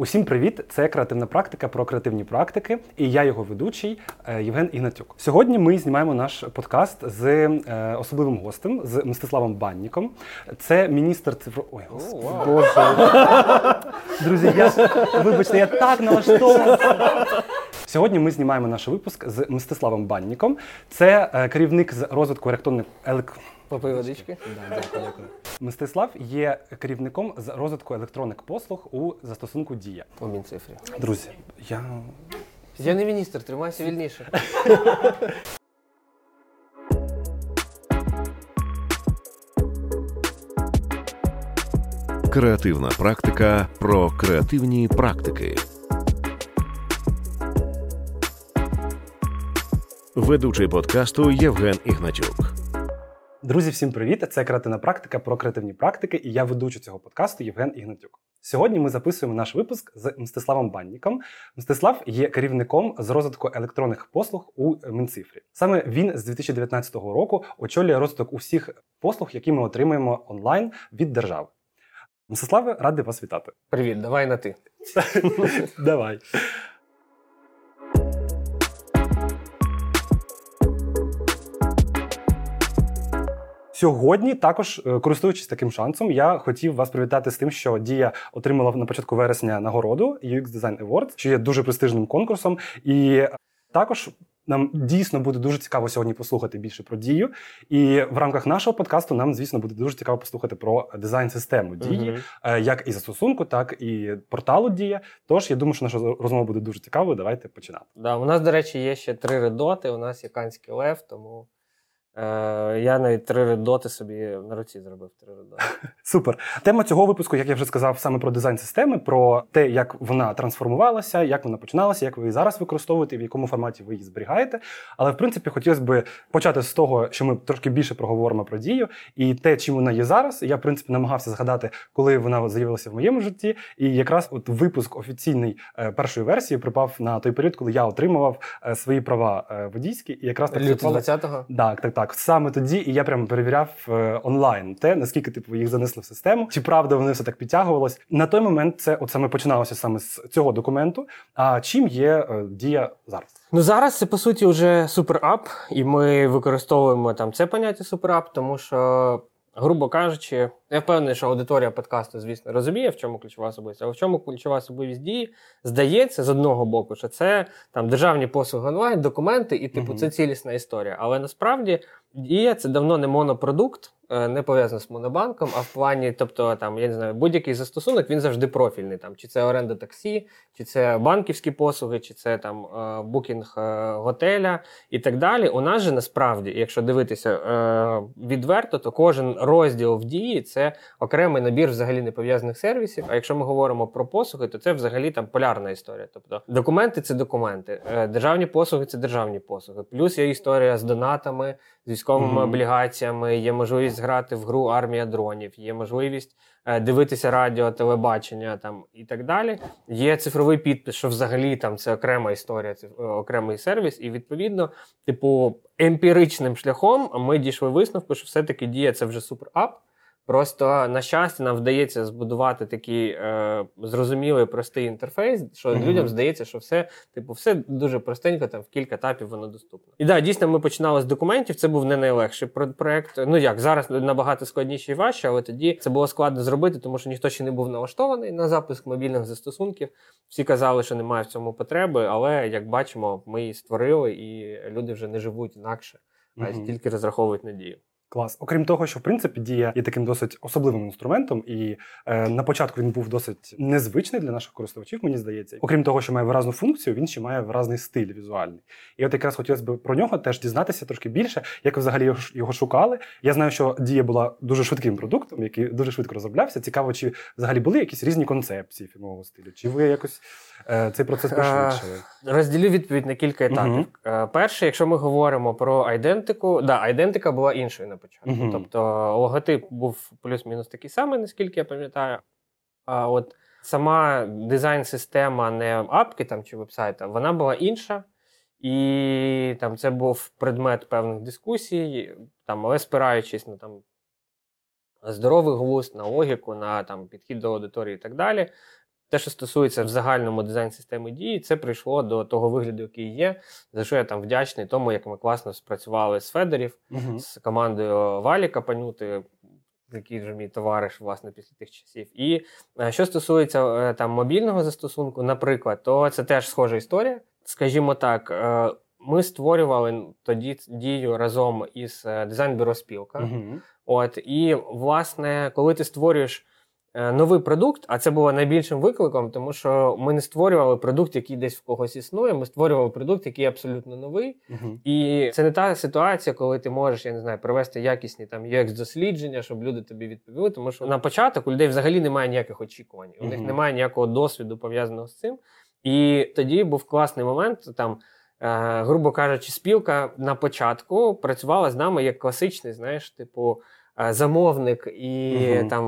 Усім привіт! Це креативна практика про креативні практики, і я його ведучий е, Євген Ігнатюк. Сьогодні ми знімаємо наш подкаст з е, особливим гостем з Мстиславом Банніком. Це міністр цифро... Ой, господи, Боже. Друзі, я вибачте, я так налаштований. Сьогодні ми знімаємо наш випуск з Мстиславом Банніком. Це е, керівник з розвитку електронних елек... Попий водички. Да, дякую, дякую. Мстислав є керівником з розвитку електронних послуг у застосунку Дія. У Мінцифрі. Друзі, я Я не міністр, тримайся вільніше. Креативна практика про креативні практики. Ведучий подкасту Євген Ігнатюк. Друзі, всім привіт! Це креативна практика про креативні практики, і я ведучий цього подкасту Євген Ігнатюк. Сьогодні ми записуємо наш випуск з Мстиславом Банніком. Мстислав є керівником з розвитку електронних послуг у Мінцифрі. Саме він з 2019 року очолює розвиток усіх послуг, які ми отримуємо онлайн від держави. Мстиславе, радий вас вітати. Привіт, давай на ти. Давай. Сьогодні, також е, користуючись таким шансом, я хотів вас привітати з тим, що Дія отримала на початку вересня нагороду UX Design Awards, що є дуже престижним конкурсом. І також нам дійсно буде дуже цікаво сьогодні послухати більше про дію. І в рамках нашого подкасту нам, звісно, буде дуже цікаво послухати про дизайн-систему дії, Мгм. як і застосунку, так і порталу Дія. Тож я думаю, що наша розмова буде дуже цікавою. Давайте починати. Да, у нас, до речі, є ще три редоти. У нас є канський лев, тому е, я навіть три редоти собі на руці зробив три редоти. Супер. Тема цього випуску, як я вже сказав, саме про дизайн системи, про те, як вона трансформувалася, як вона починалася, як ви її зараз використовуєте, в якому форматі ви її зберігаєте. Але в принципі хотілося б почати з того, що ми трошки більше проговоримо про дію і те, чим вона є зараз. Я в принципі намагався згадати, коли вона з'явилася в моєму житті. І якраз от випуск офіційний е, першої версії припав на той період, коли я отримував е, свої права водійські, і якраз так 20-го? так, так, так. Саме тоді, і я прямо перевіряв е, онлайн те, наскільки типу їх занесли в систему, чи правда вони все так підтягувалось. На той момент це от саме починалося саме з цього документу. А чим є е, дія зараз? Ну зараз це по суті вже суперап, і ми використовуємо там це поняття суперап, тому що, грубо кажучи, я впевнений, що аудиторія подкасту, звісно, розуміє, в чому ключова особливість, але в чому ключова особливість дії, здається, з одного боку, що це там державні послуги онлайн, документи, і типу угу. це цілісна історія. Але насправді дія це давно не монопродукт, е, не пов'язаний з монобанком, а в плані, тобто там я не знаю, будь-який застосунок він завжди профільний. Там чи це оренда таксі, чи це банківські послуги, чи це там е, букінг е, готеля і так далі. У нас же насправді, якщо дивитися відверто, то кожен розділ в дії це окремий набір взагалі не пов'язаних сервісів. А якщо ми говоримо про послуги, то це взагалі там полярна історія. Тобто документи це документи, державні послуги це державні послуги. Плюс є історія з донатами, з військовими Мгм. облігаціями, є можливість грати в гру армія дронів, є можливість е, дивитися радіо, телебачення там і так далі. Є цифровий підпис, що взагалі там це окрема історія, це е, окремий сервіс, і відповідно, типу, емпіричним шляхом ми дійшли висновку, що все-таки дія це вже суперап. Просто на щастя, нам вдається збудувати такий е, зрозумілий простий інтерфейс, що Мгм. людям здається, що все, типу, все дуже простенько, там в кілька етапів воно доступно. І да, дійсно, ми починали з документів. Це був не найлегший про- проект. Ну як зараз набагато складніше і важче, але тоді це було складно зробити, тому що ніхто ще не був налаштований на запуск мобільних застосунків. Всі казали, що немає в цьому потреби, але як бачимо, ми її створили, і люди вже не живуть інакше, а Мгм. тільки розраховують надію. Клас. Окрім того, що в принципі дія є таким досить особливим інструментом, і е, на початку він був досить незвичний для наших користувачів, мені здається. Окрім того, що має виразну функцію, він ще має виразний стиль візуальний. І от якраз хотілося б про нього теж дізнатися трошки більше, як ви взагалі його, його шукали. Я знаю, що дія була дуже швидким продуктом, який дуже швидко розроблявся. Цікаво, чи взагалі були якісь різні концепції фірмового стилю, чи ви якось е, цей процес пришвидшили? Розділю відповідь на кілька етапів. Е, Перше, якщо ми говоримо про айдентику, да, айдентика була іншою початку. Мгм. Тобто логотип був плюс-мінус такий самий, наскільки я пам'ятаю. А от сама дизайн-система не апки там чи вебсайта, вона була інша. І там це був предмет певних дискусій, там, але спираючись на там здоровий глузд, на логіку, на там, підхід до аудиторії і так далі. Те, що стосується в загальному дизайн системи дії, це прийшло до того вигляду, який є. За що я там вдячний тому, як ми класно спрацювали з Федерів, Угу. з командою Валі Капанюти, який вже мій товариш, власне, після тих часів. І е, що стосується е, там мобільного застосунку, наприклад, то це теж схожа історія. Скажімо так, е, ми створювали тоді дію разом із дизайн-бюро спілка. Угу. От і власне, коли ти створюєш новий продукт, а це було найбільшим викликом, тому що ми не створювали продукт, який десь в когось існує. Ми створювали продукт, який абсолютно новий. Угу. І це не та ситуація, коли ти можеш, я не знаю, провести якісні там UX дослідження, щоб люди тобі відповіли. Тому що на початок у людей взагалі немає ніяких очікувань, у них немає ніякого досвіду пов'язаного з цим. І тоді був класний момент там. Е, грубо кажучи, спілка на початку працювала з нами як класичний, знаєш, типу, е, замовник і Мгм. там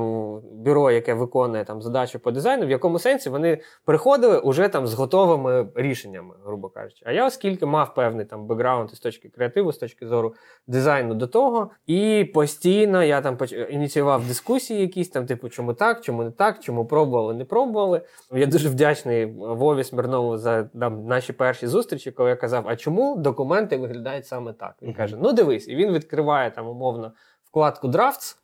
бюро, яке виконує там задачу по дизайну, в якому сенсі вони приходили уже там з готовими рішеннями, грубо кажучи. А я, оскільки мав певний там бекграунд з точки креативу, з точки зору дизайну до того, і постійно я там поч- ініціював дискусії, якісь там, типу, чому так, чому не так, чому пробували, не пробували. Я дуже вдячний Вові Смірнову за там, наші перші зустрічі, коли я казав, а чому документи виглядають саме так? Він Мгм. каже: Ну дивись, і він відкриває там умовно вкладку Drafts,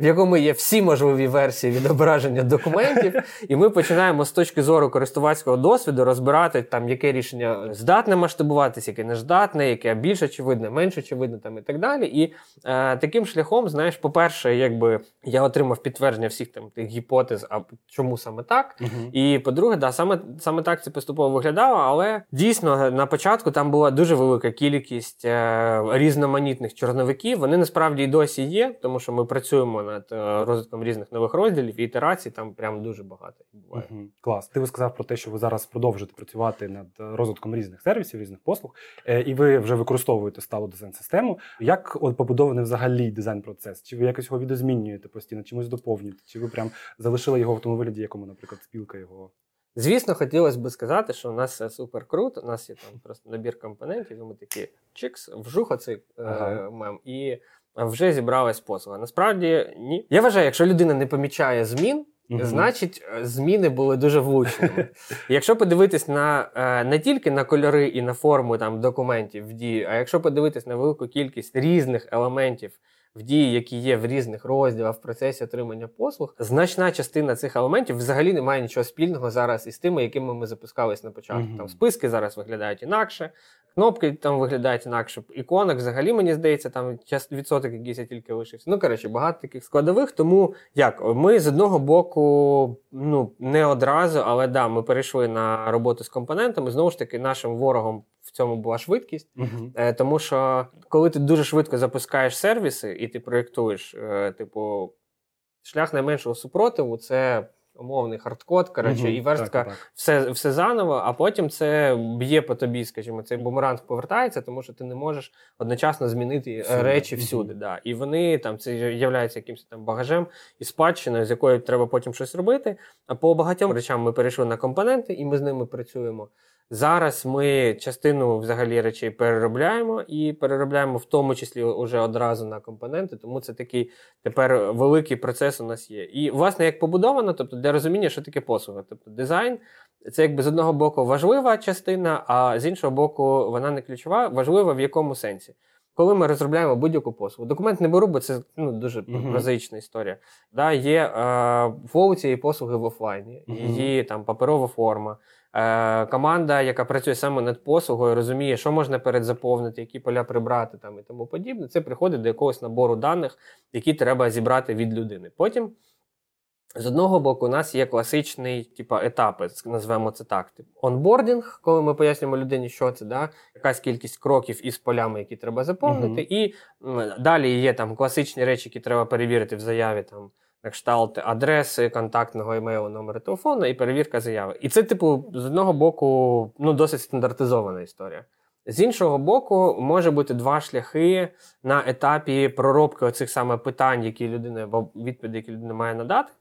в якому є всі можливі версії відображення документів, і ми починаємо з точки зору користувацького досвіду розбирати, там, яке рішення здатне масштабуватися, яке не здатне, яке більш очевидне, менш очевидне там, і так далі. І е, таким шляхом, знаєш, по-перше, якби я отримав підтвердження всіх там тих гіпотез, а чому саме так. Угу. І по-друге, да, саме, саме так це поступово виглядало, але дійсно на початку там була дуже велика кількість е, різноманітних чорновиків. Вони насправді і досі є, тому що ми працюємо над е, розвитком різних нових розділів і ітерацій там прям дуже багато буває. Угу. Клас. Ти ви сказав про те, що ви зараз продовжуєте працювати над е, розвитком різних сервісів, різних послуг, е, і ви вже використовуєте сталу дизайн-систему. Як от побудований взагалі дизайн-процес? Чи ви якось його відозмінюєте постійно, чимось доповнюєте? Чи ви прям залишили його в тому вигляді, якому, наприклад, спілка його? Звісно, хотілося б сказати, що у нас все супер круто. У нас є там просто набір компонентів, і ми такі чикс, вжух оцей е, мем, і вже зібралась послуга. Насправді ні. Я вважаю, якщо людина не помічає змін, Мгм. Значить, е, зміни були дуже влучними. Якщо подивитись на е, не тільки на кольори і на форму там документів в дії, а якщо подивитись на велику кількість різних елементів в дії, які є в різних розділах в процесі отримання послуг, значна частина цих елементів взагалі не має нічого спільного зараз із тими, якими ми запускались на початку. Мгм. Там списки зараз виглядають інакше. Кнопки там виглядають інакше. Іконок взагалі, мені здається, там відсоток якийсь я тільки лишився. Ну, коротше, багато таких складових. Тому як ми з одного боку, ну не одразу, але да, ми перейшли на роботу з компонентами. Знову ж таки, нашим ворогом в цьому була швидкість. Е, Тому що коли ти дуже швидко запускаєш сервіси і ти проєктуєш, е, типу, шлях найменшого супротиву це умовний хардкод, коротше, і верстка все, все заново, а потім це б'є по тобі, скажімо, цей бумеранг повертається, тому що ти не можеш одночасно змінити е, Всюди. речі всюди. всюди. Да. І вони там це являється якимось там багажем і спадщиною, з якою треба потім щось робити. А по багатьом речам ми перейшли на компоненти, і ми з ними працюємо. Зараз ми частину взагалі речей переробляємо і переробляємо в тому числі уже одразу на компоненти, тому це такий тепер великий процес у нас є. І власне як побудовано, тобто для розуміння, що таке послуга. Тобто дизайн це якби з одного боку важлива частина, а з іншого боку, вона не ключова, важлива в якому сенсі. Коли ми розробляємо будь-яку послугу, документ не беру, бо це ну, дуже Мгм. прозаїчна історія. Да, є е, flow цієї послуги в офлайні, Мгм. її там паперова форма. Е, команда, яка працює саме над послугою, розуміє, що можна передзаповнити, які поля прибрати там і тому подібне. Це приходить до якогось набору даних, які треба зібрати від людини. Потім, з одного боку, у нас є класичний типу, етапи, називаємо це так. Типу, онбордінг, коли ми пояснюємо людині, що це, да? якась кількість кроків із полями, які треба заповнити. Мгм. І м, далі є там класичні речі, які треба перевірити в заяві. Там, на кшталт адреси, контактного емейлу, номеру телефону і перевірка заяви. І це, типу, з одного боку, ну, досить стандартизована історія. З іншого боку, може бути два шляхи на етапі проробки оцих саме питань, які людина або відповіді, які людина має надати.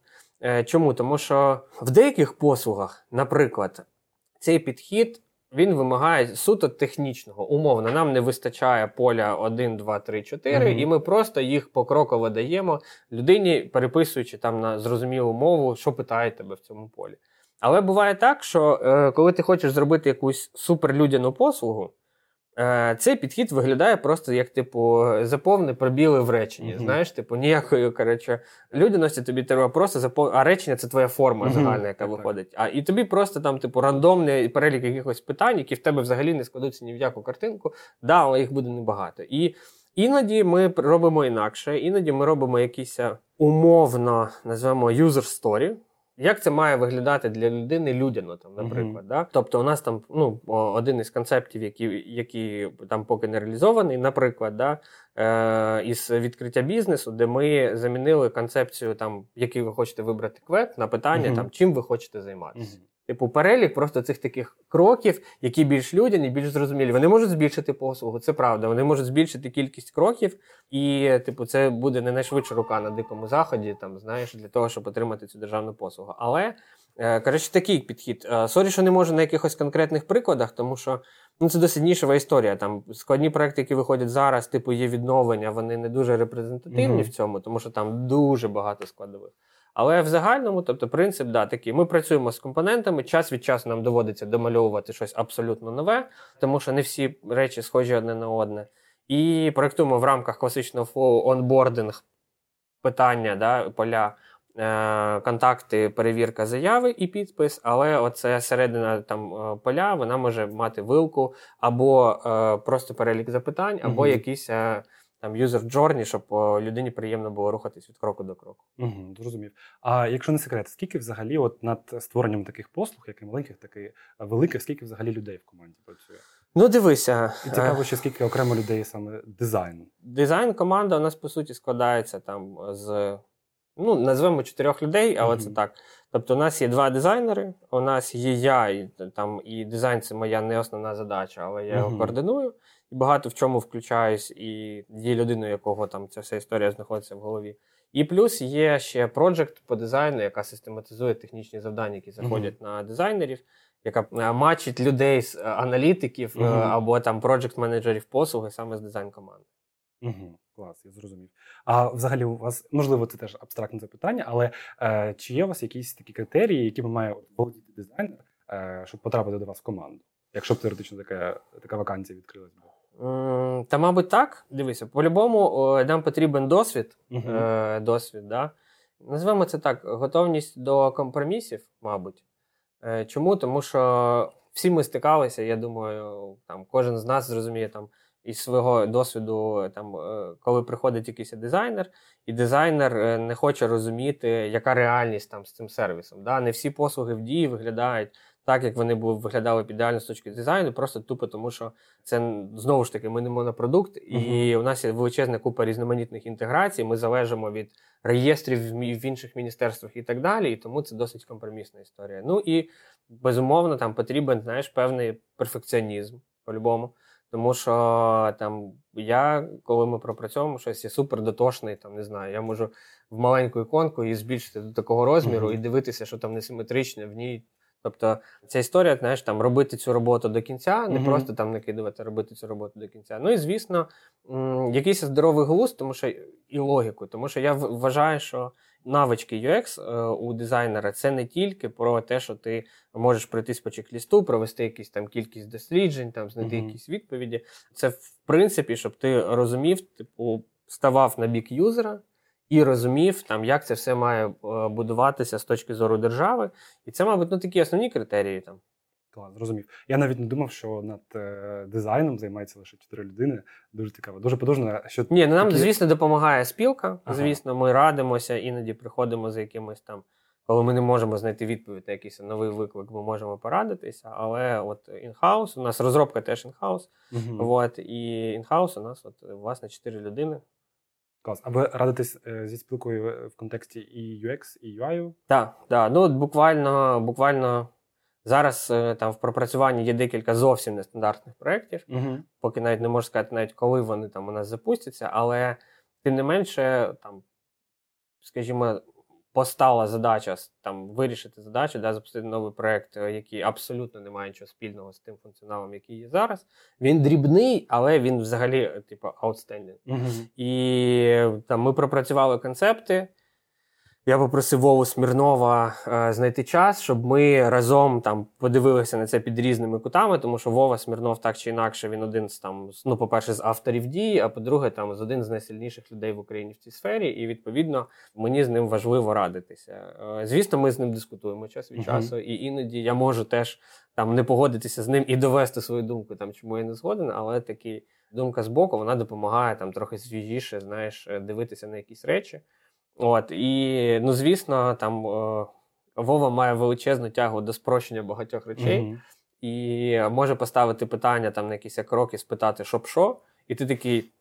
Е, Чому? Тому що в деяких послугах, наприклад, цей підхід він вимагає суто технічного. Умовно, нам не вистачає поля 1, 2, 3, 4, Мгм. і ми просто їх покроково даємо людині, переписуючи там на зрозумілу мову, що питає тебе в цьому полі. Але буває так, що е, коли ти хочеш зробити якусь суперлюдяну послугу, цей підхід виглядає просто як, типу, заповни пробіли в реченні. Мгм. Знаєш, типу, ніякої коротше, людяності тобі треба просто запов... а речення це твоя форма Мгм. загальна, яка так. виходить. А і тобі просто там, типу, рандомний перелік якихось питань, які в тебе взагалі не складуться ні в яку картинку. Да, але їх буде небагато. І іноді ми робимо інакше, іноді ми робимо якісь е, умовно назвемо user story. Як це має виглядати для людини людяно, там, наприклад. Да? Тобто, у нас там ну, один із концептів, які, які там поки не реалізований, наприклад, да? е, із відкриття бізнесу, де ми замінили концепцію, там, який ви хочете вибрати квет, на питання, Мгм. там, чим ви хочете займатися. Мгм. Типу, перелік просто цих таких кроків, які більш людяні, більш зрозумілі. Вони можуть збільшити послугу, це правда. Вони можуть збільшити кількість кроків, і, типу, це буде не найшвидша рука на дикому заході, там, знаєш, для того, щоб отримати цю державну послугу. Але, е, коротше, такий підхід. Е, Sorry, що не можу на якихось конкретних прикладах, тому що ну, це досить нішева історія. Там складні проекти, які виходять зараз, типу, є відновлення, вони не дуже репрезентативні Мгм. в цьому, тому що там дуже багато складових. Але в загальному, тобто, принцип, да, такий. Ми працюємо з компонентами, час від часу нам доводиться домальовувати щось абсолютно нове, тому що не всі речі схожі одне на одне. І проєктуємо в рамках класичного flow onboarding питання, да, поля, е, контакти, перевірка заяви і підпис. Але оце середина там е, поля, вона може мати вилку або е, просто перелік запитань, або Мгм. якийсь е, там user journey, щоб людині приємно було рухатись від кроку до кроку. Угу, зрозумів. А якщо не секрет, скільки взагалі от над створенням таких послуг, як і маленьких, так і великих, скільки взагалі людей в команді працює? Ну, дивися, І цікаво, ще скільки окремо людей саме дизайну. дизайн команда у нас по суті складається там з ну, назвемо чотирьох людей, але Мгм. це так. Тобто, у нас є два дизайнери, у нас є я, і там і дизайн це моя не основна задача, але я його координую і багато в чому включаюсь, і є людиною, якого там ця вся історія знаходиться в голові. І плюс є ще проджект по дизайну, яка систематизує технічні завдання, які заходять на дизайнерів, яка е, мачить людей з е, аналітиків Мгм. або там проджект-менеджерів послуги саме з дизайн команди. Угу, клас, я зрозумів. А взагалі у вас, можливо, це теж абстрактне запитання, але е, чи є у вас якісь такі критерії, якими має володіти дизайнер, е, щоб потрапити до вас в команду? Якщо б теоретично така, така вакансія відкрилась Та, мабуть, так. Дивися, по-любому нам потрібен досвід. Е, досвід да? Назвемо це так: готовність до компромісів, мабуть. Е, чому? Тому що всі ми стикалися, я думаю, там кожен з нас зрозуміє там із свого досвіду, там, е, коли приходить якийсь дизайнер, і дизайнер не хоче розуміти, яка реальність там з цим сервісом. Да? Не всі послуги в дії виглядають так, як вони б виглядали б ідеально з точки дизайну, просто тупо тому, що це знову ж таки ми не монопродукт, і у нас є величезна купа різноманітних інтеграцій. Ми залежимо від реєстрів в інших міністерствах і так далі. І тому це досить компромісна історія. Ну і безумовно там потрібен знаєш певний перфекціонізм по-любому. Тому що там я, коли ми пропрацьовуємо щось, я супер дотошний, там не знаю, я можу в маленьку іконку її збільшити до такого розміру Мгм. і дивитися, що там несиметричне в ній. Тобто ця історія, знаєш, там робити цю роботу до кінця, не Мгм. просто там накидувати, робити цю роботу до кінця. Ну і звісно, м, якийсь здоровий глузд, тому що і логіку, тому що я вважаю, що навички UX е, у дизайнера це не тільки про те, що ти можеш пройтись по чек-лісту, провести якісь там кількість досліджень, там знайти Мгм. якісь відповіді. Це в принципі, щоб ти розумів, типу, ставав на бік юзера. І розумів, там, як це все має е, будуватися з точки зору держави. І це, мабуть, ну, такі основні критерії. Там. Клас, зрозумів. Я навіть не думав, що над е, дизайном займається лише чотири людини. Дуже цікаво. Дуже потужно, що Ні, ну нам, такі- звісно, допомагає спілка. Ага. Звісно, ми радимося, іноді приходимо за якимось там, коли ми не можемо знайти відповідь на якийсь новий виклик, ми можемо порадитися. Але от in-house, у нас розробка теж in-house. Мгм. От, і in-house у нас, от, власне, чотири людини. Клас. А ви радитесь е, зі спілкою е, в контексті і UX, і UI? Так, так. Ну, буквально, буквально зараз е, там в пропрацюванні є декілька зовсім нестандартних проєктів. Угу. поки навіть не можу сказати, навіть коли вони там у нас запустяться, але тим не менше, там, скажімо, постала задача там вирішити задачу, да, запустити новий проект, е, який абсолютно не має нічого спільного з тим функціоналом, який є зараз. Він дрібний, але він взагалі, е, типу, outstanding. Угу. І там ми пропрацювали концепти. Я попросив Вову Смірнова е, знайти час, щоб ми разом там подивилися на це під різними кутами, тому що Вова Смірнов так чи інакше він один з там, ну, по-перше, з авторів дії, а по-друге, там з один з найсильніших людей в Україні в цій сфері, і відповідно мені з ним важливо радитися. Е, звісно, ми з ним дискутуємо час від часу, uh-huh. і іноді я можу теж там не погодитися з ним і довести свою думку, там чому я не згоден, але такі думка з боку вона допомагає там трохи свіжіше, знаєш, е, дивитися на якісь речі. От, І, ну, звісно, там е, Вова має величезну тягу до спрощення багатьох речей. mm І може поставити питання там на якісь кроки, спитати, що б що, і ти такий.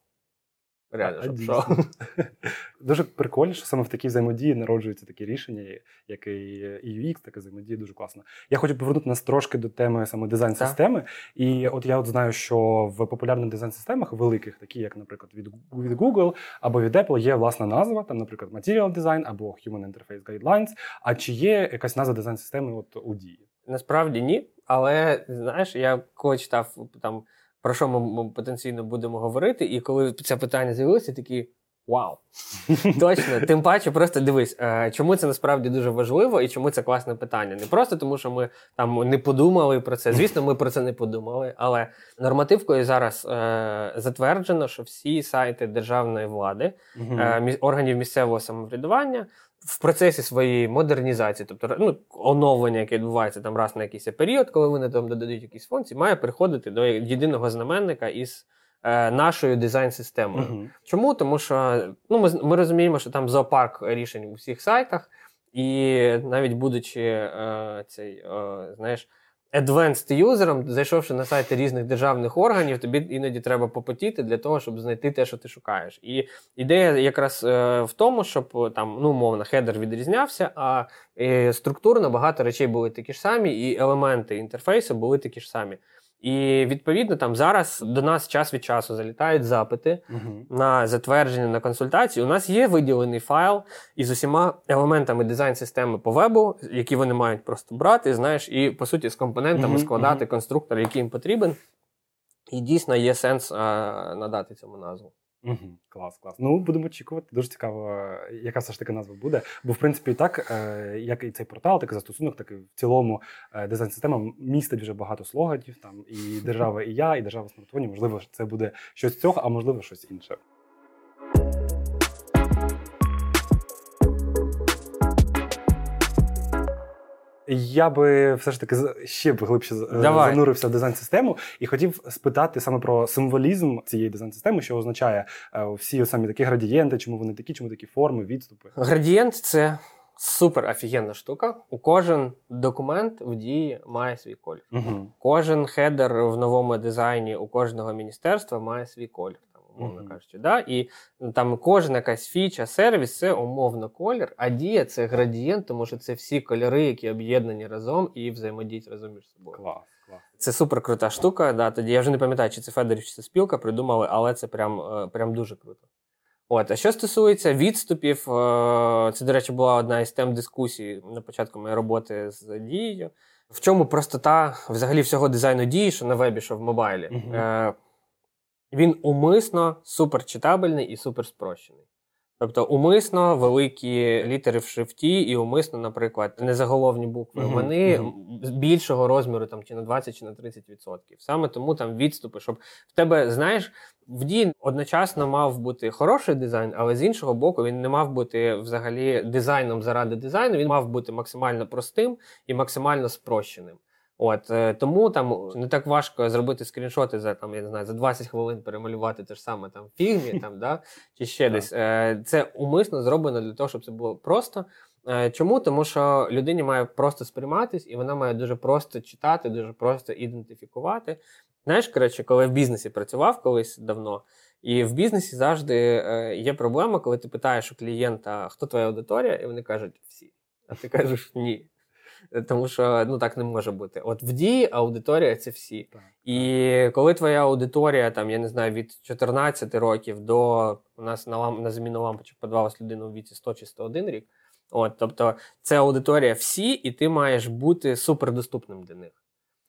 Реально, щоб що. Дуже прикольно, що саме в такій взаємодії народжуються такі рішення, як і UX, така взаємодія дуже класно. Я хочу повернути нас трошки до теми саме дизайн-системи. І от я от знаю, що в популярних дизайн-системах великих, такі як, наприклад, від від Google або від Apple, є власна назва, там, наприклад, Material Design або Human Interface Guidelines. А чи є якась назва дизайн-системи от у дії? Насправді ні. Але знаєш, я коли читав там про що ми потенційно будемо говорити. І коли це питання з'явилося, такі вау! Точно, тим паче, просто дивись, е, чому це насправді дуже важливо і чому це класне питання. Не просто тому, що ми там не подумали про це. Звісно, ми про це не подумали. Але нормативкою зараз е, затверджено, що всі сайти державної влади, е, органів місцевого самоврядування в процесі своєї модернізації, тобто ну, оновлення, яке відбувається там раз на якийсь період, коли вони там додають якісь функції, має приходити до єдиного знаменника із е, нашою дизайн-системою. Uh-huh. Чому? Тому що ну, ми ми розуміємо, що там зоопарк рішень у всіх сайтах, і навіть будучи е, цей, е, знаєш advanced юзером, зайшовши на сайти різних державних органів, тобі іноді треба попотіти для того, щоб знайти те, що ти шукаєш. І ідея якраз е, в тому, щоб там, ну, мовно, хедер відрізнявся, а е, структурно багато речей були такі ж самі, і елементи інтерфейсу були такі ж самі. І відповідно там зараз до нас час від часу залітають запити uh на затвердження на консультації. У нас є виділений файл із усіма елементами дизайн-системи по вебу, які вони мають просто брати, знаєш, і по суті з компонентами uh складати конструктор, який їм потрібен. І дійсно є сенс а, надати цьому назву. Угу, Клас, клас. Ну, будемо очікувати. Дуже цікаво, яка все ж таки назва буде. Бо, в принципі, так, е, як і цей портал, так і застосунок, так і в цілому е, дизайн-система містить вже багато слоганів. Там і держава, і я, і держава смартфонів. Можливо, це буде щось цього, а можливо, щось інше. Я би все ж таки ще б глибше е, Давай. занурився в дизайн-систему і хотів спитати саме про символізм цієї дизайн-системи, що означає е, всі самі такі градієнти, чому вони такі, чому такі форми, відступи. Градієнт це супер офігенна штука. У кожен документ в дії має свій колір. Угу. Кожен хедер в новому дизайні у кожного міністерства має свій колір умовно mm-hmm. кажучи. Да? І там кожна якась фіча, сервіс це умовно колір, а дія це градієнт, тому що це всі кольори, які об'єднані разом і взаємодіють разом між собою. Клас, клас. Це супер крута штука. Да, Тоді я вже не пам'ятаю, чи це Федорів, чи це спілка придумали, але це прям, е, прям дуже круто. От, а що стосується відступів, е, це, до речі, була одна із тем дискусії на початку моєї роботи з дією. В чому простота взагалі всього дизайну дії, що на вебі, що в мобайлі? Uh-huh. Він умисно суперчитабельний і суперспрощений. Тобто умисно великі літери в шрифті, і умисно, наприклад, незаголовні букви, uh-huh, вони uh-huh. більшого розміру там чи на 20, чи на 30%. Саме тому там відступи, щоб в тебе, знаєш, в дії одночасно мав бути хороший дизайн, але з іншого боку, він не мав бути взагалі дизайном заради дизайну. Він мав бути максимально простим і максимально спрощеним. От е, тому там не так важко зробити скріншоти за там, я не знаю, за 20 хвилин перемалювати те ж саме там в фігмі, там да чи ще десь. Е, це умисно зроблено для того, щоб це було просто. Е, чому? Тому що людині має просто сприйматись, і вона має дуже просто читати, дуже просто ідентифікувати. Знаєш, коротше, коли в бізнесі працював колись давно, і в бізнесі завжди є проблема, коли ти питаєш у клієнта, хто твоя аудиторія, і вони кажуть всі. А ти кажеш ні. Тому що ну так не може бути. От в дії аудиторія це всі. І коли твоя аудиторія, там, я не знаю, від 14 років до у нас на лам, на заміну лампочок подавалась людина у віці 100 чи 101 рік. От, Тобто це аудиторія всі, і ти маєш бути супердоступним для них.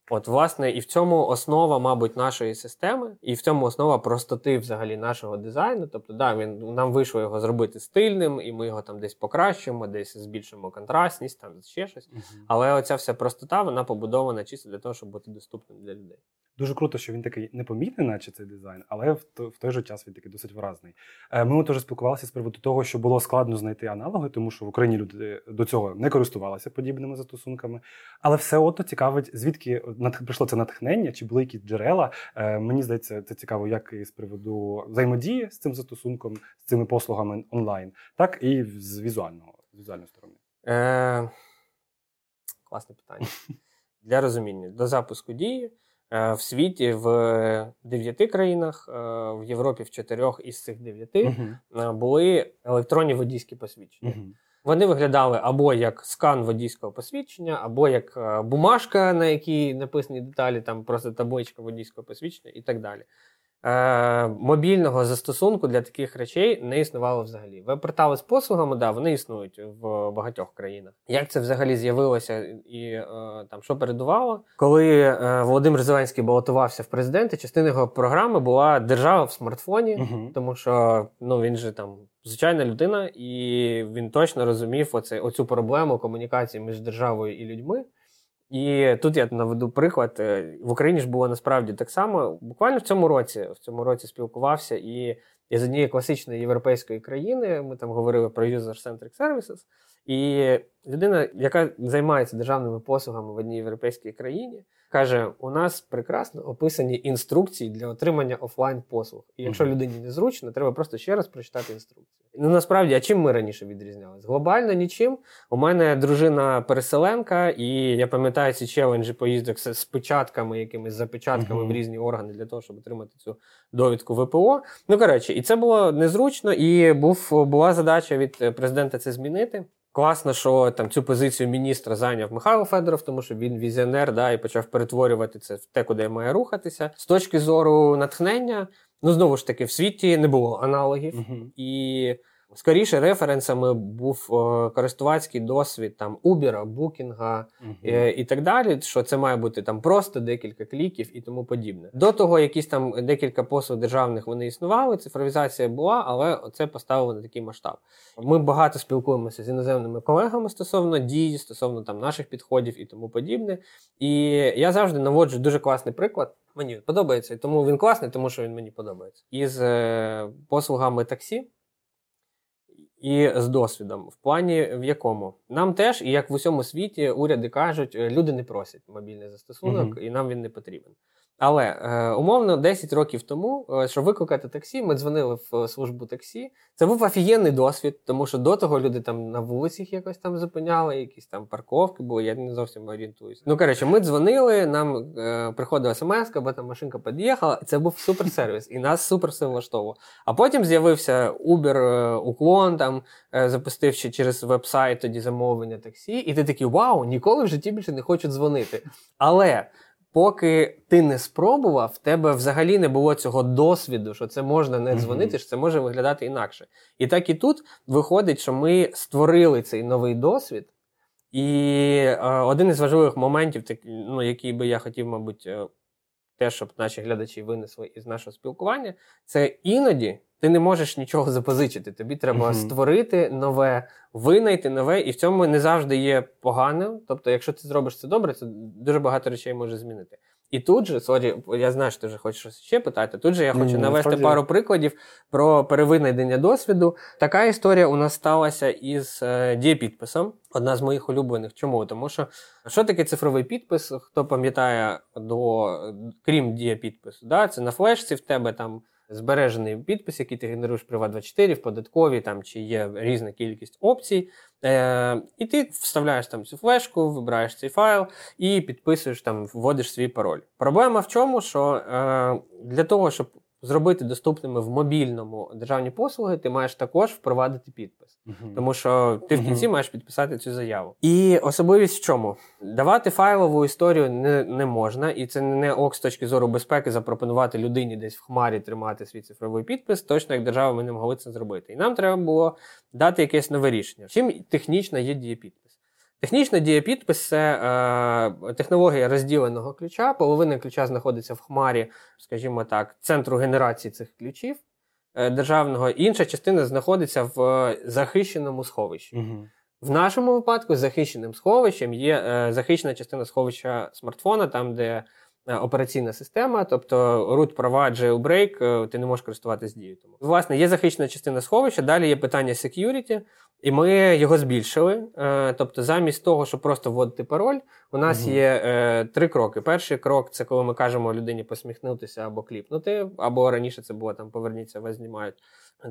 От, власне, і в цьому основа, мабуть, нашої системи, і в цьому основа простоти взагалі нашого дизайну. Тобто, да, він нам вийшло його зробити стильним, і ми його там десь покращимо, десь збільшимо контрастність, там ще щось. Але оця вся простота вона побудована чисто для того, щоб бути доступним для людей. Дуже круто, що він такий непомітний, наче цей дизайн, але в той, в той же час він такий досить виразний. Е, Ми теж спілкувалися з приводу того, що було складно знайти аналоги, тому що в Україні люди до цього не користувалися подібними застосунками. Але все одно цікавить, звідки прийшло це натхнення, чи були якісь джерела. Е, Мені здається, це цікаво як і з приводу взаємодії з цим застосунком, з цими послугами онлайн, так і з візуального з візуальної сторони. Е, Класне питання. Для розуміння. До запуску дії е, в світі в дев'яти країнах, е, в Європі в чотирьох із цих дев'яти були електронні водійські посвідчення. Вони виглядали або як скан водійського посвідчення, або як е, бумажка, на якій написані деталі, там просто табличка водійського посвідчення і так далі. Е, мобільного застосунку для таких речей не існувало взагалі. Веб-портали з послугами, да, вони існують в багатьох країнах. Як це взагалі з'явилося і е, там що передувало? Коли е, Володимир Зеленський балотувався в президенти, частина його програми була держава в смартфоні. Мгм. Тому що ну він же там звичайна людина, і він точно розумів оце, оцю проблему комунікації між державою і людьми. І тут я наведу приклад. Е, В Україні ж було насправді так само. Буквально в цьому році в цьому році спілкувався і я з однієї класичної європейської країни. Ми там говорили про user-centric services. І людина, яка займається державними послугами в одній європейській країні, каже: у нас прекрасно описані інструкції для отримання офлайн послуг. І якщо людині незручно, треба просто ще раз прочитати інструкції. Ну насправді, а чим ми раніше відрізнялись? Глобально нічим. У мене дружина переселенка, і я пам'ятаю ці челенджі поїздок з, печатками, якимись запечатками Мгм. в різні органи для того, щоб отримати цю довідку ВПО. Ну коротше, і це було незручно, і був була задача від президента це змінити. Класно, що там цю позицію міністра зайняв Михайло Федоров, тому що він візіонер, да, і почав перетворювати це в те, куди має рухатися. З точки зору натхнення, ну знову ж таки, в світі не було аналогів. Мгм. І скоріше референсами був е, користувацький досвід там Uber, Booking е, і так далі. Що це має бути там просто декілька кліків і тому подібне. До того якісь там декілька послуг державних вони існували. Цифровізація була, але це поставило на такий масштаб. Ми багато спілкуємося з іноземними колегами стосовно дій, стосовно там наших підходів і тому подібне. І я завжди наводжу дуже класний приклад. Мені подобається, тому він класний, тому що він мені подобається. Із е, послугами таксі і з досвідом. В плані в якому нам теж, і як в усьому світі, уряди кажуть, е, люди не просять мобільний застосунок, угу. і нам він не потрібен. Але е, умовно 10 років тому, е, щоб викликати таксі, ми дзвонили в службу таксі. Це був офігенний досвід, тому що до того люди там на вулицях якось там зупиняли, якісь там парковки були, я не зовсім орієнтуюся. Ну коротше, ми дзвонили, нам е, приходила смс, або там машинка під'їхала. Це був суперсервіс, і нас супер все влаштовувало. А потім з'явився Uber, е, уклон, там е, запустив ще через веб-сайт тоді замовлення таксі, і ти такий вау, ніколи в житті більше не хочу дзвонити. Але поки ти не спробував, в тебе взагалі не було цього досвіду, що це можна не дзвонити, що це може виглядати інакше. І так і тут виходить, що ми створили цей новий досвід. І е, один із важливих моментів, так, ну, який би я хотів, мабуть, е, те, щоб наші глядачі винесли із нашого спілкування, це іноді ти не можеш нічого запозичити. Тобі треба Мгм. створити нове, винайти нове, і в цьому не завжди є поганим. Тобто, якщо ти зробиш це добре, це дуже багато речей може змінити. І тут же, sorry, я знаю, що ти вже хочеш щось ще питати. Тут же я хочу mm, навести справді. пару прикладів про перевинайдення досвіду. Така історія у нас сталася із е, Дія.Підписом. Одна з моїх улюблених. Чому? Тому що що таке цифровий підпис? Хто пам'ятає до крім дієпідпису? Да? Це на флешці в тебе там збережений підпис, який ти генеруєш в Приват24, в податковій, там чи є різна кількість опцій. Е, і ти вставляєш там цю флешку, вибираєш цей файл і підписуєш там, вводиш свій пароль. Проблема в чому, що е, для того, щоб зробити доступними в мобільному державні послуги, ти маєш також впровадити підпис. Мгм. Тому що ти в кінці Мгм. маєш підписати цю заяву. І особливість в чому? Давати файлову історію не, не можна, і це не ок з точки зору безпеки запропонувати людині десь в хмарі тримати свій цифровий підпис, точно як держава ми не могли це зробити. І нам треба було дати якесь нове рішення. Чим технічно є дієпідпис? Технічно дієпідпис це е, технологія розділеного ключа. Половина ключа знаходиться в хмарі, скажімо так, центру генерації цих ключів е, державного. Інша частина знаходиться в е, захищеному сховищі. Угу. В нашому випадку захищеним сховищем є е, захищена частина сховища смартфона, там, де е, операційна система, тобто root права, jailbreak, е, ти не можеш користуватись дією. Тому, власне, є захищена частина сховища, далі є питання security, і ми його збільшили. Е, тобто, замість того, щоб просто вводити пароль, у нас Мгм. є е, три кроки. Перший крок це коли ми кажемо людині посміхнутися або кліпнути, або раніше це було там поверніться, вас знімають.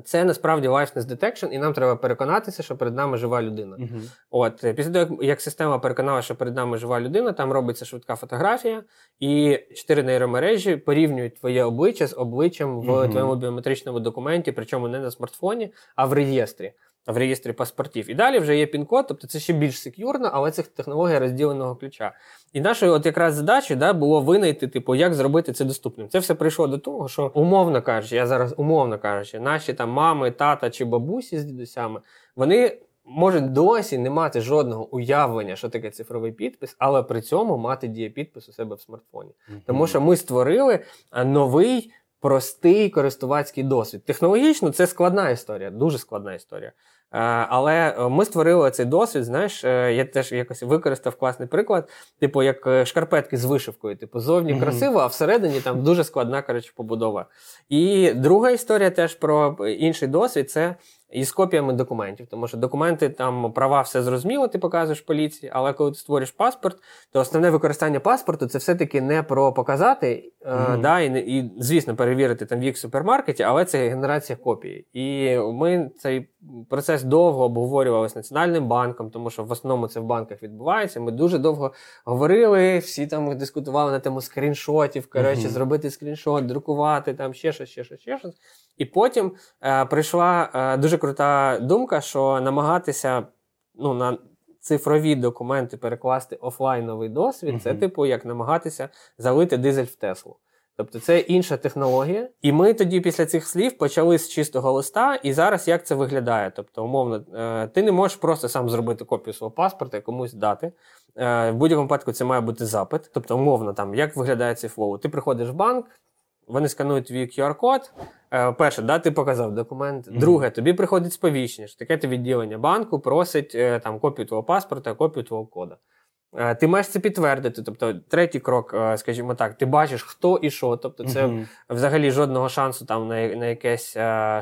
Це насправді liveness detection, і нам треба переконатися, що перед нами жива людина. Угу. От е, після того, як, система переконала, що перед нами жива людина, там робиться швидка фотографія, і чотири нейромережі порівнюють твоє обличчя з обличчям в Мгм. твоєму біометричному документі, причому не на смартфоні, а в реєстрі. В реєстрі паспортів. І далі вже є пін-код, тобто це ще більш сек'юрно, але це технологія розділеного ключа. І нашою от якраз задачею да, було винайти, типу, як зробити це доступним. Це все прийшло до того, що умовно кажучи, я зараз умовно кажучи, наші там мами, тата чи бабусі з дідусями, вони можуть досі не мати жодного уявлення, що таке цифровий підпис, але при цьому мати дієпідпис у себе в смартфоні. Тому що ми створили новий. Простий користувацький досвід. Технологічно це складна історія, дуже складна історія. Е, Але е, ми створили цей досвід. Знаєш, е, я теж якось використав класний приклад, типу, як шкарпетки з вишивкою. Типу, зовні Мгм. красиво, а всередині там дуже складна коротше, побудова. І друга історія теж про інший досвід це із копіями документів. Тому що документи там права все зрозуміло, ти показуєш поліції, але коли ти створюєш паспорт, то основне використання паспорту це все-таки не про показати, е, да, і, і, звісно, перевірити там вік в супермаркеті, але це генерація копій. І ми цей процес довго обговорювали з Національним банком, тому що в основному це в банках відбувається. Ми дуже довго говорили, всі там дискутували на тему скріншотів, коротше, Мгм. зробити скріншот, друкувати, там ще щось, ще щось, ще щось. І потім е, прийшла е, дуже крута думка, що намагатися ну, на цифрові документи перекласти офлайновий досвід, це типу як намагатися залити дизель в Теслу. Тобто це інша технологія. І ми тоді після цих слів почали з чистого листа, і зараз як це виглядає? Тобто, умовно, е, ти не можеш просто сам зробити копію свого паспорта і комусь дати. Е, В будь-якому випадку це має бути запит. Тобто, умовно, там, як виглядає цей flow? Ти приходиш в банк, вони сканують твій QR-код. Е, Перше, да, ти показав документ. Друге, тобі приходить сповіщення, що таке відділення банку просить е, там копію твого паспорта, копію твого кода. Е, Ти маєш це підтвердити. Тобто, третій крок, скажімо так, ти бачиш, хто і що. Тобто, це взагалі жодного шансу там на, на якесь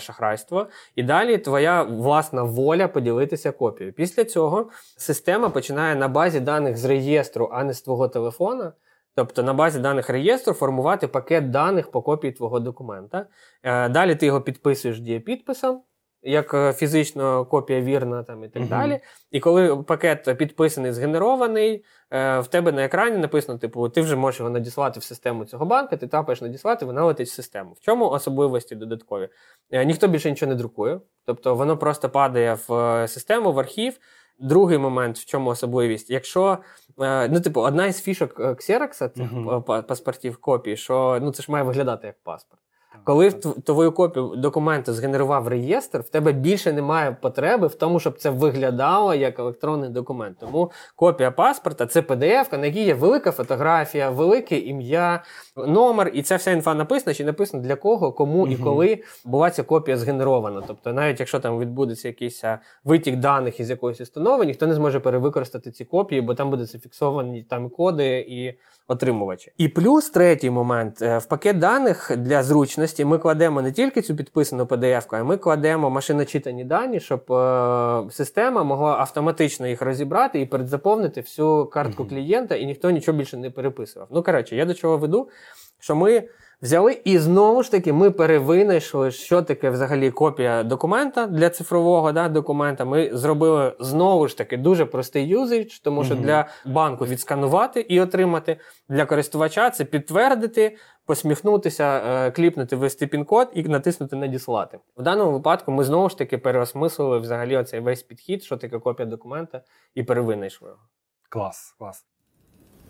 шахрайство. І далі твоя власна воля поділитися копією. Після цього система починає на базі даних з реєстру, а не з твого телефона. Тобто на базі даних реєстру формувати пакет даних по копії твого документа. Е, Далі ти його підписуєш дієпідписом, як е, фізично копія вірна там і так Мгм. далі. І коли пакет підписаний, згенерований, е, в тебе на екрані написано: типу, ти вже можеш його надіслати в систему цього банка, ти тапаєш надіслати, вона летить в систему. В чому особливості додаткові? Ніхто більше нічого не друкує, тобто воно просто падає в систему, в архів. Другий момент, в чому особливість, якщо ну, типу, одна із фішок ксерокса, Xerox, цих е, паспортів копій, що ну це ж має виглядати як паспорт. Коли твою копію документу згенерував реєстр, в тебе більше немає потреби в тому, щоб це виглядало як електронний документ. Тому копія паспорта це PDF, на якій є велика фотографія, велике ім'я, номер, і ця вся інфа написана, чи написано для кого, кому і коли була ця копія згенерована. Тобто, навіть якщо там відбудеться якийсь витік даних із якоїсь установи, ніхто не зможе перевикористати ці копії, бо там будуть зафіксовані там коди і отримувачі. І плюс третій момент Е, в пакет даних для зручності ми кладемо не тільки цю підписану PDF, а ми кладемо машиночитані дані, щоб е, система могла автоматично їх розібрати і передзаповнити всю картку клієнта, і ніхто нічого більше не переписував. Ну коротше, я до чого веду, що ми. Взяли і знову ж таки ми перевинайшли, що таке взагалі копія документа для цифрового да, документа. Ми зробили знову ж таки дуже простий юзич, тому що для банку відсканувати і отримати, для користувача це підтвердити, посміхнутися, е, кліпнути, ввести пін-код і натиснути надіслати. В даному випадку ми знову ж таки переосмислили взагалі оцей весь підхід, що таке копія документа, і перевинайшли його. Клас, клас.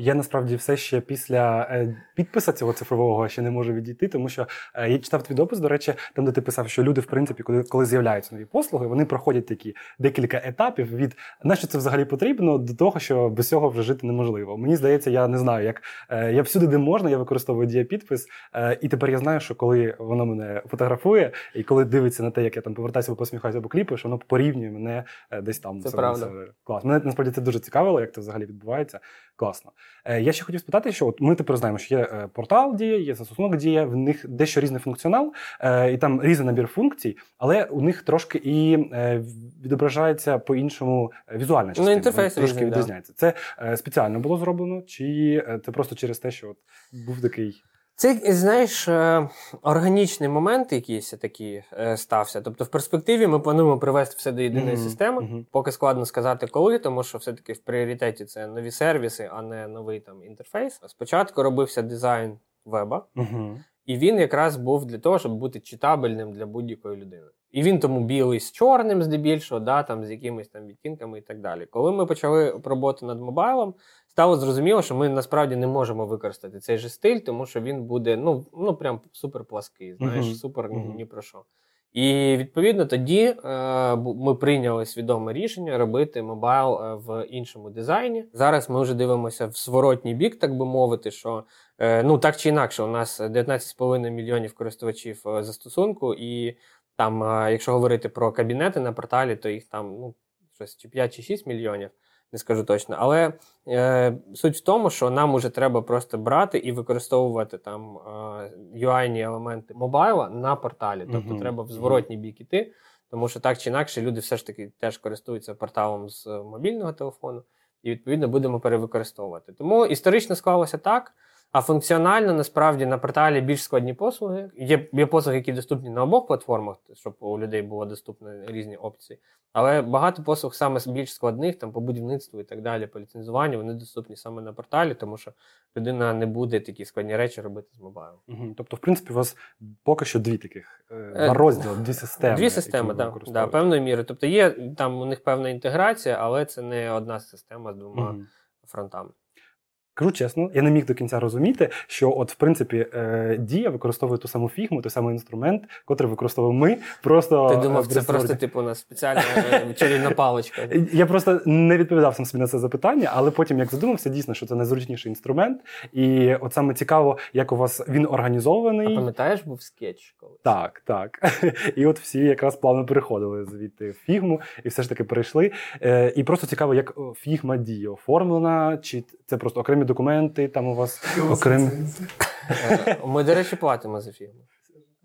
Я насправді все ще після е, підпису цього цифрового ще не можу відійти, тому що е, я читав твій допис, до речі, там, де ти писав, що люди, в принципі, коли коли з'являються нові послуги, вони проходять такі декілька етапів від на що це взагалі потрібно, до того, що без цього вже жити неможливо. Мені здається, я не знаю, як е, я всюди, де можна, я використовую дієпідпис, і тепер я знаю, що коли воно мене фотографує, і коли дивиться на те, як я там повертаюся або посміхаюся або кліпиш, воно порівнює мене десь там. Це правда. Клас. Мене насправді це дуже цікавило, як це взагалі відбувається. Класно. Е, я ще хотів спитати, що от ми тепер знаємо, що є е, портал дія, є застосунок дія, в них дещо різний функціонал, е, і там різний набір функцій, але у них трошки і відображається по-іншому візуальна частина. Ну, інтерфейс трошки різний, відрізняється. Це спеціально було зроблено, чи це просто через те, що от був такий. Це, знаєш, е, органічний момент якийсь такий е, стався. Тобто, в перспективі ми плануємо привести все до єдиної mm-hmm. системи. Mm-hmm. Поки складно сказати, коли, тому що все-таки в пріоритеті це нові сервіси, а не новий там інтерфейс. Спочатку робився дизайн веба, mm-hmm. і він якраз був для того, щоб бути читабельним для будь-якої людини. І він тому білий з чорним, здебільшого, да, там з якимись там відтінками і так далі. Коли ми почали роботу над мобайлом, стало зрозуміло, що ми насправді не можемо використати цей же стиль, тому що він буде ну, ну прям супер плаский, знаєш, uh-huh. супер uh-huh. ні про що. І відповідно тоді е, ми прийняли свідоме рішення робити мобайл е, в іншому дизайні. Зараз ми вже дивимося в зворотній бік, так би мовити, що е, ну так чи інакше, у нас 19,5 мільйонів користувачів е, застосунку, і там, е, якщо говорити про кабінети на порталі, то їх там ну щось чи 5 чи 6 мільйонів не скажу точно. Але е, суть в тому, що нам уже треба просто брати і використовувати там е, UI елементи мобайла на порталі. Тобто uh-huh. треба в зворотній бік іти, тому що так чи інакше люди все ж таки теж користуються порталом з мобільного телефону, і відповідно будемо перевикористовувати. Тому історично склалося так. А функціонально насправді на порталі більш складні послуги. Є є послуги, які доступні на обох платформах, щоб у людей було доступні різні опції. Але багато послуг саме більш складних, там по будівництву і так далі, по ліцензуванню, вони доступні саме на порталі, тому що людина не буде такі складні речі робити з мобайлом. Угу. Тобто, в принципі, у вас поки що дві таких е, два розділи, дві системи. Дві системи, так, да, певною мірою. Тобто є там у них певна інтеграція, але це не одна система з двома угу. фронтами. Кажу чесно, я не міг до кінця розуміти, що, от, в принципі, е, дія використовує ту саму фігму, той самий інструмент, котрий використовуємо ми. Просто ти думав, це просто типу на спеціальна е, чарівна паличка. Я просто не відповідав сам собі на це запитання, але потім як задумався, дійсно, що це найзручніший інструмент, і от саме цікаво, як у вас він організований. А пам'ятаєш, був скетч колись? Так, так. І от всі якраз плавно переходили звідти в фігму, і все ж таки перейшли. Е, і просто цікаво, як фігма діє оформлена, чи це просто окремі документи, там у вас окремі. Е, ми, до речі, платимо за фірму.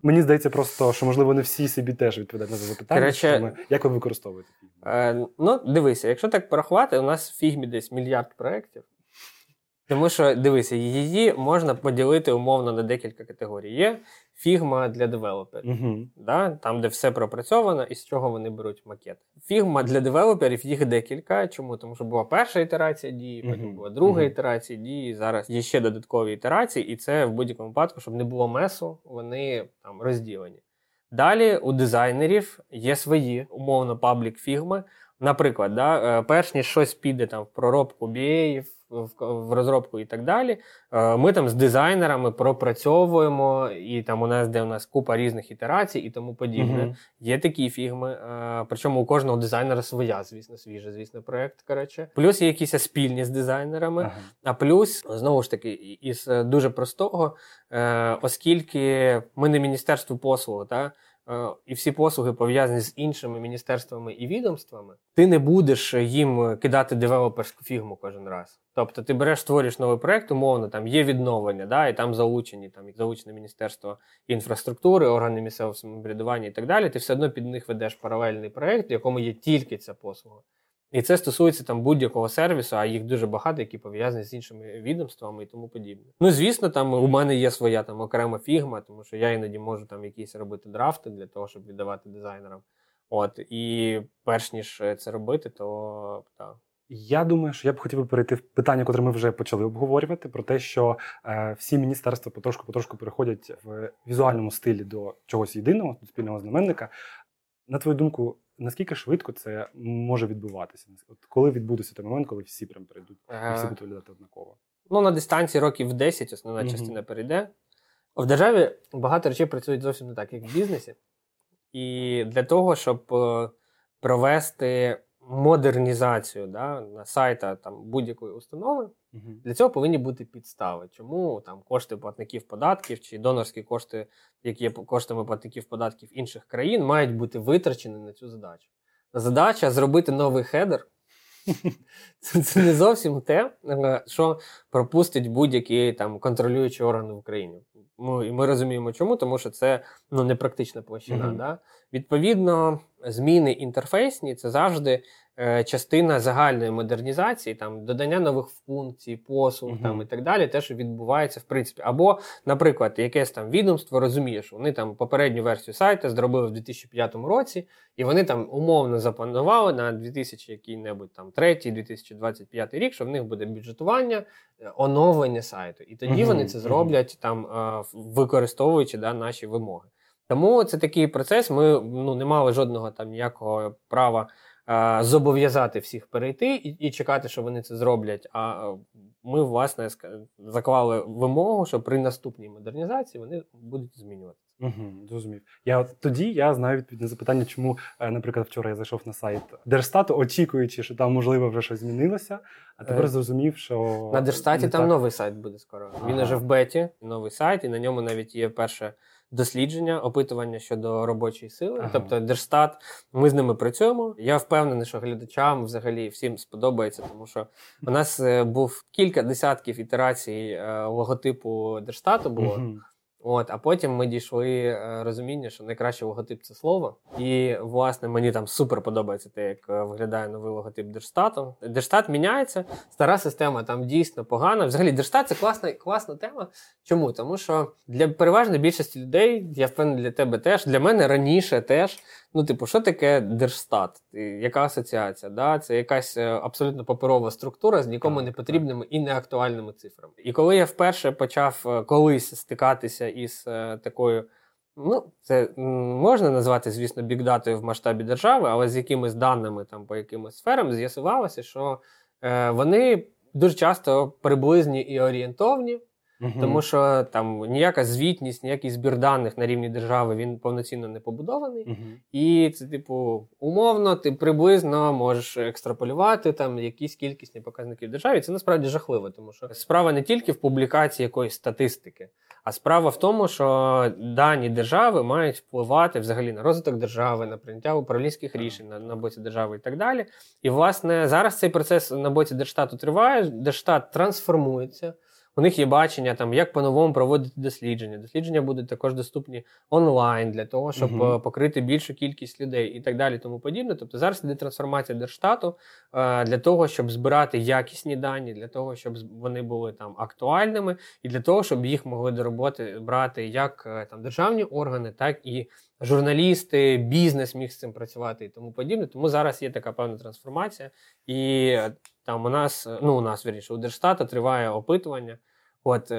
Мені здається, просто що можливо не всі собі теж відповідають на це запитання. Короче, як ви використовуєте фігму? Е, ну, дивися, якщо так порахувати, у нас в фігмі десь мільярд проєктів. Тому що дивися, її можна поділити умовно на декілька категорій. Є фігма для девелоперів, uh-huh. да? там, де все пропрацьовано і з чого вони беруть макет. Фігма для девелоперів їх декілька. Чому? Тому що була перша ітерація дії, потім uh-huh. була друга uh-huh. ітерація дії. Зараз є ще додаткові ітерації, і це в будь-якому випадку, щоб не було месу, вони там розділені. Далі у дизайнерів є свої умовно паблік фігми. Наприклад, да, е, перш ніж щось піде там в проробку BA, в розробку і так далі. Е, ми там з дизайнерами пропрацьовуємо, і там у нас де у нас купа різних ітерацій і тому подібне. Uh-huh. Є такі фігми. Е, причому у кожного дизайнера своя, звісно, свіжа, звісно, проект. Коротше. Плюс є якісь спільні з дизайнерами. Uh-huh. А плюс, знову ж таки, із дуже простого, оскільки ми не міністерство послуг, так? Е, і всі послуги пов'язані з іншими міністерствами і відомствами, ти не будеш їм кидати девелоперську фігму кожен раз. Тобто ти береш, створюєш новий проект, умовно, там є відновлення, да, і там залучені там залучене Міністерство інфраструктури, органи місцевого самоврядування і так далі. Ти все одно під них ведеш паралельний проект, в якому є тільки ця послуга. І це стосується там будь-якого сервісу, а їх дуже багато, які пов'язані з іншими відомствами і тому подібне. Ну, звісно, там у мене є своя там окрема фігма, тому що я іноді можу там якісь робити драфти для того, щоб віддавати дизайнерам. От і перш ніж це робити, то так. Я думаю, що я б хотів перейти в питання, котре ми вже почали обговорювати, про те, що е, всі міністерства потрошку-потрошку переходять в візуальному стилі до чогось єдиного, до спільного знаменника. На твою думку, наскільки швидко це може відбуватися? От коли відбудеться той момент, коли всі прям перейдуть і всі будуть виглядати однаково? Ну, на дистанції років 10 основна mm-hmm. частина перейде. В державі багато речей працюють зовсім не так, як в бізнесі. І для того, щоб е, провести модернізацію да, на сайта там, будь-якої установи, угу. для цього повинні бути підстави. Чому там кошти платників податків чи донорські кошти, які є коштами платників податків інших країн, мають бути витрачені на цю задачу. Задача зробити новий хедер. Це, це не зовсім те, е, що пропустить будь-який там контролюючий орган в Україні. Ми, ми розуміємо, чому, тому що це ну, непрактична площина. Mm-hmm. Да? Відповідно, зміни інтерфейсні це завжди частина загальної модернізації, там додання нових функцій, послуг uh-huh. там і так далі, те, що відбувається в принципі. Або, наприклад, якесь там відомство розуміє, що вони там попередню версію сайту зробили в 2005 році, і вони там умовно запланували на 2000 який-небудь там третій, 2025 рік, що в них буде бюджетування, е, оновлення сайту. І тоді uh-huh. вони це зроблять там, е, використовуючи да, наші вимоги. Тому це такий процес. Ми ну, не мали жодного там ніякого права зобов'язати всіх перейти і, і чекати, що вони це зроблять. А ми, власне, заклали вимогу, що при наступній модернізації вони будуть змінюватися. Угу, Зрозумів. Я от тоді я знаю відповідь на запитання, чому, е, наприклад, вчора я зайшов на сайт Держстату, очікуючи, що там можливо вже щось змінилося. А тепер е, зрозумів, що на Держстаті там так. новий сайт буде скоро. Ага. Він уже в беті, новий сайт, і на ньому навіть є перше дослідження, опитування щодо робочої сили. Ага. Тобто, Держстат, ми з ними працюємо. Я впевнений, що глядачам взагалі всім сподобається, тому що у нас е, був кілька десятків ітерацій логотипу Держстату було. Угу. От, А потім ми дійшли е, розуміння, що найкращий логотип це слово. І, власне, мені там супер подобається те, як е, виглядає новий логотип Держстату. Держстат міняється, стара система там дійсно погана. Взагалі, Держстат це класна класна тема. Чому? Тому що для переважної більшості людей, я впевнений, для тебе теж, для мене раніше теж Ну, типу, що таке Держстат? Яка асоціація? Да? Це якась е, абсолютно паперова структура з нікому не потрібними і неактуальними цифрами. І коли я вперше почав е, колись стикатися із е, такою, ну, це можна назвати, звісно, бікдатою в масштабі держави, але з якимись даними там по якимось сферам з'ясувалося, що вони дуже часто приблизні і орієнтовні. Угу. Тому що там ніяка звітність, ніякий збір даних на рівні держави він повноцінно не побудований. Угу. І це, типу, умовно, ти приблизно можеш екстраполювати там якісь кількісні показники в державі. Це насправді жахливо, тому що справа не тільки в публікації якоїсь статистики, а справа в тому, що дані держави мають впливати взагалі на розвиток держави, на прийняття управлінських рішень на, на боці держави і так далі. І власне зараз цей процес на боці Держштату триває. Держштат трансформується. У них є бачення, там як по-новому проводити дослідження. Дослідження будуть також доступні онлайн для того, щоб uh-huh. покрити більшу кількість людей і так далі. Тому подібне. Тобто зараз йде трансформація держштату е, для того, щоб збирати якісні дані, для того, щоб вони були там актуальними, і для того, щоб їх могли до роботи брати як е, там державні органи, так і журналісти, бізнес міг з цим працювати і тому подібне. Тому зараз є така певна трансформація, і там у нас, ну у нас вірніше, у Держстата триває опитування. От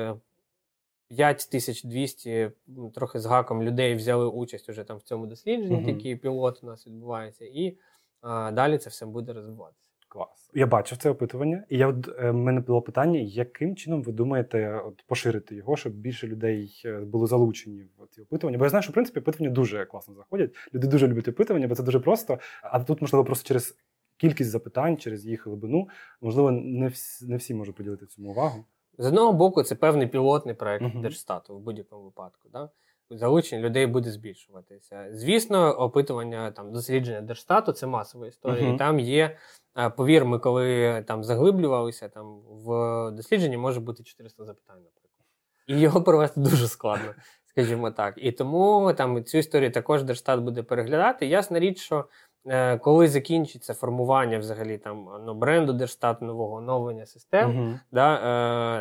5200 ну, трохи з гаком людей взяли участь уже там в цьому дослідженні, угу. такий пілот у нас відбувається, і а, далі це все буде розвиватися. Клас. Я бачив це опитування, і я от е, мене було питання, яким чином ви думаєте от, поширити його, щоб більше людей е, були залучені в ці опитування? Бо я знаю, що в принципі опитування дуже класно заходять. Люди дуже люблять опитування, бо це дуже просто. А тут можливо просто через кількість запитань, через їх глибину, можливо, не всі, не всі можуть поділити цьому увагу. З одного боку, це певний пілотний проект uh-huh. Держстату в будь-якому випадку. Да? Залучення людей буде збільшуватися. Звісно, опитування там дослідження Держстату це масова історія. Uh-huh. І там є, повір, ми коли там заглиблювалися, там в дослідженні може бути 400 запитань, наприклад. І його провести дуже складно, скажімо так. І тому там цю історію також Держстат буде переглядати. Ясна річ, що е, коли закінчиться формування взагалі там ну, бренду Держстату нового оновлення систем, Мгм. да,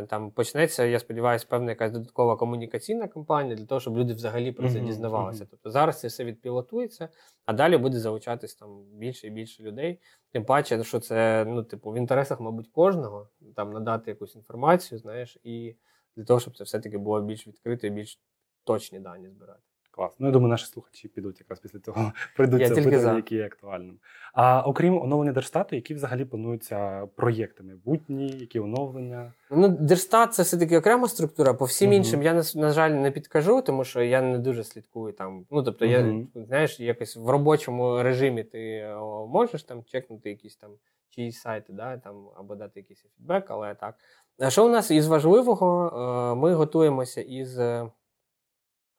е, там почнеться, я сподіваюся, певна якась додаткова комунікаційна кампанія для того, щоб люди взагалі про це Мгм, дізнавалися. Тобто зараз це все відпілотується, а далі буде залучатись там більше і більше людей. Тим паче, що це ну, типу, в інтересах, мабуть, кожного там надати якусь інформацію, знаєш, і для того, щоб це все-таки було більш відкрито і більш точні дані збирати. Клас. Ну, я думаю, наші слухачі підуть якраз після цього прийдуть це питання, за. які є актуальним. А окрім оновлення Держстату, які взагалі плануються проєкти майбутні, які оновлення? Ну, Держстат це все-таки окрема структура. По всім Мгм. іншим я на, жаль не підкажу, тому що я не дуже слідкую там. Ну тобто, я знаєш, якось в робочому режимі ти можеш там чекнути якісь там чиїсь сайти, да, там або дати якийсь фідбек, але так. А що у нас із важливого? Е, Ми готуємося із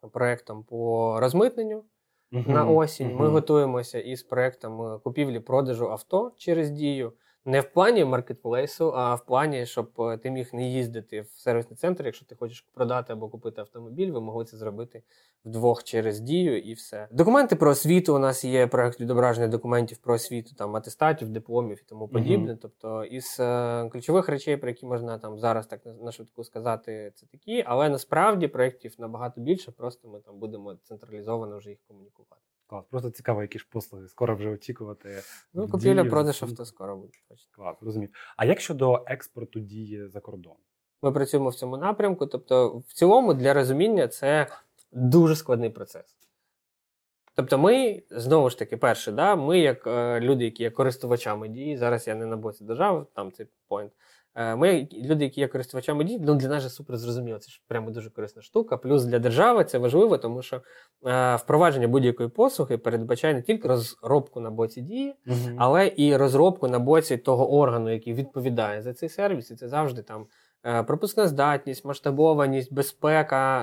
проектом по розмитненню на Мгм. осінь. Ми готуємося із проектом е, купівлі-продажу авто через дію. Не в плані маркетплейсу, а в плані, щоб е, ти міг не їздити в сервісний центр. Якщо ти хочеш продати або купити автомобіль, ви могли це зробити вдвох через дію і все. Документи про освіту. У нас є проект відображення документів про освіту, там атестатів, дипломів і тому подібне. Тобто, із е, ключових речей, про які можна там зараз так на, на швидку сказати, це такі, але насправді проєктів набагато більше. Просто ми там будемо централізовано вже їх комунікувати. Клас. Просто цікаво, які ж послуги скоро вже очікувати. Ну, купівля продаж авто скоро буде. Клас, розумію. А як щодо експорту дії за кордон? Ми працюємо в цьому напрямку. Тобто, в цілому, для розуміння, це дуже складний процес. Тобто, ми знову ж таки, перше, да, ми, як е, люди, які є користувачами дії, зараз я не на боці держави, там цей поінт. Е, Ми, люди, які є користувачами дій, ну для нас же супер зрозуміло, це ж прямо дуже корисна штука. Плюс для держави це важливо, тому що е, впровадження будь-якої послуги передбачає не тільки розробку на боці дії, але і розробку на боці того органу, який відповідає за цей сервіс, і це завжди там пропускна здатність, масштабованість, безпека,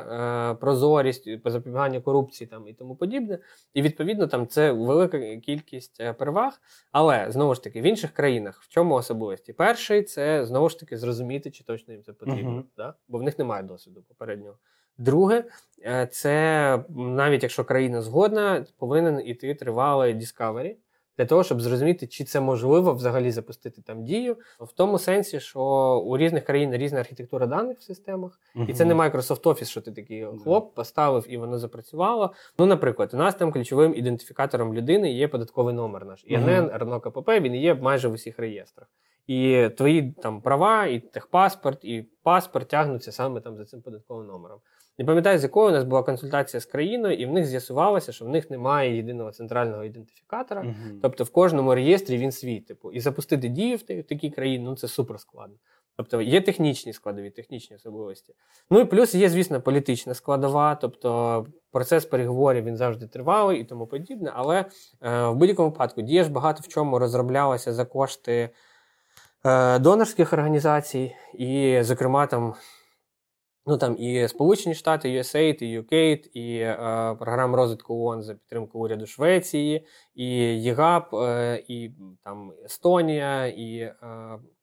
е, прозорість, запобігання корупції там і тому подібне. І відповідно там це велика кількість е, переваг. Але знову ж таки в інших країнах в чому особливості? Перший це знову ж таки зрозуміти, чи точно їм це потрібно, Мгм. да? бо в них немає досвіду попереднього. Друге, е, це навіть якщо країна згодна, повинен іти тривалий discovery для того, щоб зрозуміти, чи це можливо взагалі запустити там дію, в тому сенсі, що у різних країн різна архітектура даних в системах, і це не Microsoft Office, що ти такий хлоп поставив і воно запрацювало. Ну, наприклад, у нас там ключовим ідентифікатором людини є податковий номер наш. ІНН, РНО КПП, він є майже в усіх реєстрах. І твої там права, і техпаспорт, і паспорт тягнуться саме там за цим податковим номером. Не пам'ятаю, з якою у нас була консультація з країною, і в них з'ясувалося, що в них немає єдиного центрального ідентифікатора. Мгм. Тобто в кожному реєстрі він свій, типу, і запустити дію в в такій країні, ну це супер складно. Тобто є технічні складові, технічні особливості. Ну і плюс є, звісно, політична складова, тобто процес переговорів він завжди тривалий і тому подібне. Але е, в будь-якому випадку дія ж багато в чому розроблялася за кошти е, донорських організацій, і, зокрема, там. Ну там і Сполучені Штати, USAID, і UKAID, і е, програма розвитку ООН за підтримку уряду Швеції, і ЄГАП, е, і там Естонія, і е,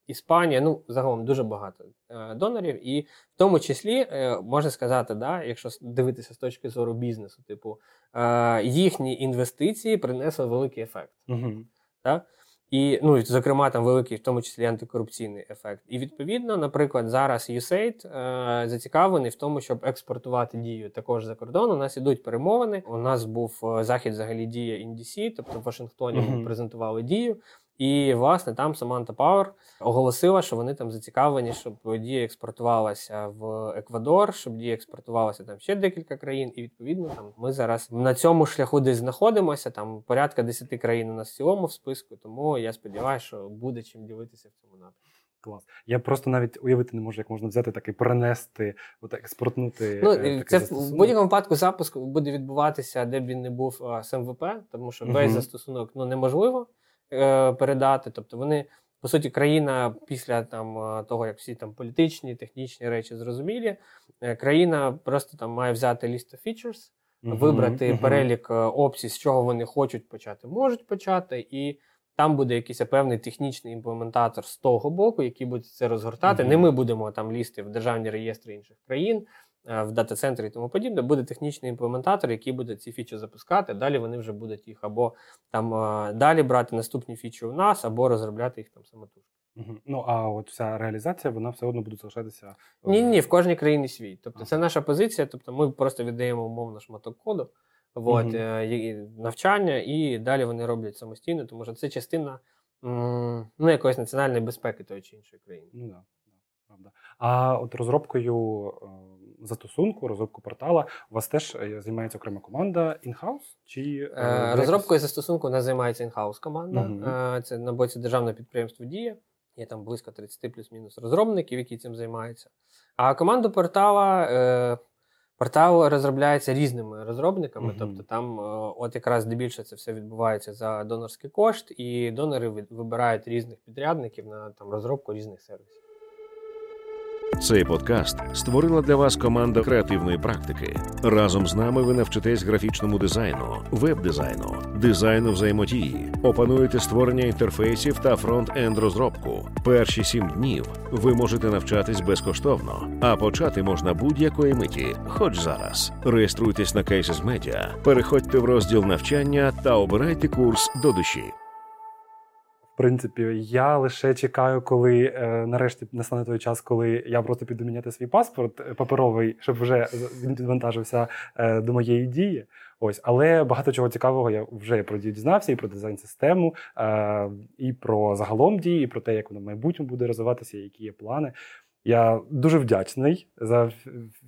Іспанія. Ну, загалом дуже багато е, донорів. І в тому числі е, можна сказати, да, якщо дивитися з точки зору бізнесу, типу е, їхні інвестиції принесли великий ефект. Мгм. Так? І, ну, зокрема, там великий, в тому числі антикорупційний ефект. І відповідно, наприклад, зараз USAID е, зацікавлений в тому, щоб експортувати дію також за кордон. У нас ідуть перемовини. У нас був е, захід взагалі дія NDC, тобто в Вашингтоні mm-hmm. презентували дію. І власне там Саманта Пауер оголосила, що вони там зацікавлені, щоб дія експортувалася в Еквадор, щоб дія експортувалася там ще декілька країн. І відповідно там ми зараз на цьому шляху десь знаходимося. Там порядка 10 країн у нас в цілому в списку. Тому я сподіваюся, що буде чим ділитися в цьому напрямку. Клас. Я просто навіть уявити не можу, як можна взяти так і перенести, от експортнути. Ну е, такий це в будь-якому випадку запуск буде відбуватися, де б він не був а, з МВП, тому що весь Мгм. застосунок ну неможливо е, передати. Тобто вони. По суті, країна після там е, того, як всі там політичні, технічні речі зрозумілі, е, країна просто там має взяти list of features, вибрати мгм. перелік опцій, з чого вони хочуть почати, можуть почати, і там буде якийсь певний технічний імплементатор з того боку, який буде це розгортати. Мгм. Не ми будемо там лізти в державні реєстри інших країн, в дата-центрі і тому подібне, буде технічний імплементатор, який буде ці фічі запускати. Далі вони вже будуть їх або там е, далі брати наступні фічі у нас, або розробляти їх там самотужки. Угу. Ну а от вся реалізація, вона все одно буде залишатися. Ні, ні, в кожній країні свій. Тобто, це наша позиція. Тобто, ми просто віддаємо умовно шматок коду, от, Мгм. е, навчання, і далі вони роблять самостійно, тому що це частина м, ну, якоїсь національної безпеки тої чи іншої країни. Ну да, да, правда. А от розробкою е, застосунку, розробку портала, у вас теж е, займається окрема команда in-house? Чи е, Е, Розробкою застосунку у нас займається in-house команда. Е, Це на боці державного підприємства Дія. Є там близько 30 плюс-мінус розробників, які цим займаються. А команду портала. е, Портал розробляється різними розробниками, Мгм. тобто там, е, от якраз здебільше це все відбувається за донорський кошт, і донори ви- вибирають різних підрядників на там розробку різних сервісів. Цей подкаст створила для вас команда креативної практики. Разом з нами ви навчитесь графічному дизайну, веб-дизайну, дизайну взаємодії, опануєте створення інтерфейсів та фронт-енд розробку. Перші сім днів ви можете навчатись безкоштовно, а почати можна будь-якої миті, хоч зараз. Реєструйтесь на Cases Media, переходьте в розділ навчання та обирайте курс до душі. Принципі, я лише чекаю, коли е, нарешті настане той час, коли я просто піду міняти свій паспорт е, паперовий, щоб вже він підвантажився е, до моєї дії. Ось, але багато чого цікавого я вже про дію дізнався, і про дизайн-систему, е, і про загалом дії, і про те, як воно в майбутньому буде розвиватися, які є плани. Я дуже вдячний за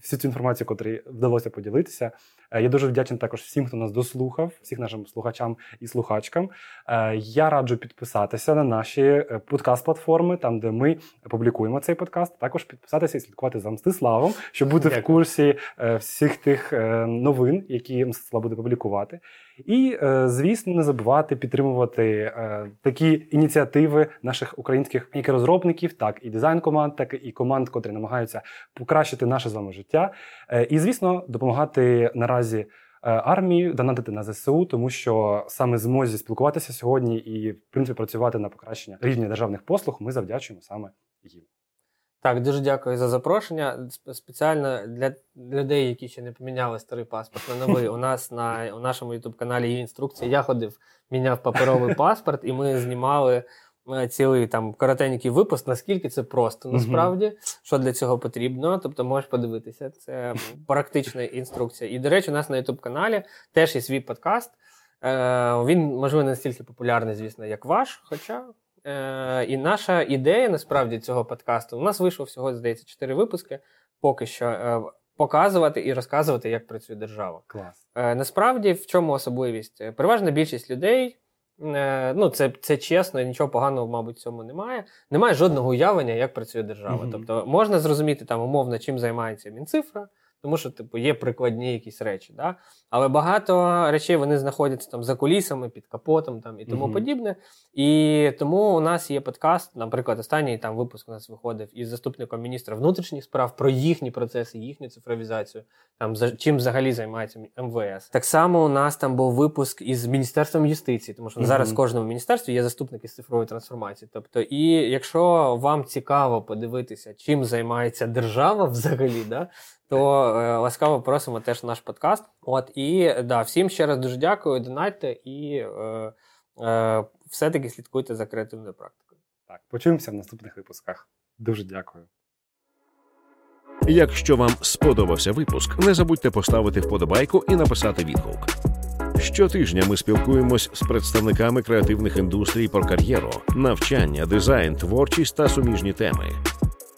всю цю інформацію, яку вдалося поділитися. Е, Я дуже вдячний також всім, хто нас дослухав, всіх нашим слухачам і слухачкам. Е, Я раджу підписатися на наші е, подкаст-платформи, там де ми публікуємо цей подкаст. Також підписатися і слідкувати за Мстиславом, щоб бути в курсі всіх тих новин, які Мстислав буде публікувати. І, звісно, не забувати підтримувати такі ініціативи наших українських як і розробників, так і дизайн-команд, так і команд, котрі намагаються покращити наше з вами життя. І, звісно, допомагати наразі е, армії, донатити на ЗСУ, тому що саме змозі спілкуватися сьогодні і, в принципі, працювати на покращення рівня державних послуг, ми завдячуємо саме їм. Так, дуже дякую за запрошення. Спеціально для людей, які ще не поміняли старий паспорт на новий. У нас на у нашому youtube каналі є інструкція. Я ходив, міняв паперовий паспорт, і ми знімали цілий там коротенький випуск, наскільки це просто насправді, що для цього потрібно. Тобто можеш подивитися. Це практична інструкція. І, до речі, у нас на youtube каналі теж є свій подкаст. Е, Він, можливо, не настільки популярний, звісно, як ваш, хоча. Е, і наша ідея насправді цього подкасту. У нас вийшло всього, здається, 4 випуски поки що е, показувати і розказувати, як працює держава. Клас. Е, насправді, в чому особливість? Е, Переважна більшість людей, е, ну це, це чесно, нічого поганого, мабуть, в цьому немає. Немає жодного уявлення, як працює держава. Мгм. Тобто можна зрозуміти там умовно, чим займається Мінцифра. Тому що, типу, є прикладні якісь речі, да? але багато речей вони знаходяться там за кулісами, під капотом там, і тому Мгм. подібне. І тому у нас є подкаст, наприклад, останній там випуск у нас виходив із заступником міністра внутрішніх справ про їхні процеси, їхню цифровізацію, там за чим взагалі займається МВС. Так само у нас там був випуск із міністерством юстиції, тому що Мгм. зараз в кожному міністерстві є заступник із цифрової трансформації. Тобто, і якщо вам цікаво подивитися, чим займається держава взагалі, да, то е, ласкаво просимо теж наш подкаст. От і да, всім ще раз дуже дякую. Донайте і е, е, все-таки слідкуйте за креативною практикою. Так, почуємося в наступних випусках. Дуже дякую. Якщо вам сподобався випуск, не забудьте поставити вподобайку і написати відгук. Щотижня ми спілкуємось з представниками креативних індустрій про кар'єру, навчання, дизайн, творчість та суміжні теми.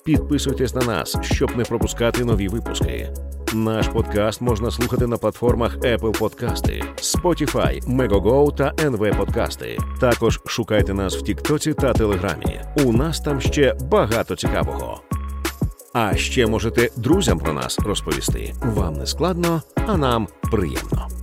Підписуйтесь на нас, щоб не пропускати нові випуски. Наш подкаст можна слухати на платформах Apple Подкасти, Spotify, Megogo та NV Подкасти. Також шукайте нас в Тіктоці та Телеграмі. У нас там ще багато цікавого. А ще можете друзям про нас розповісти. Вам не складно, а нам приємно.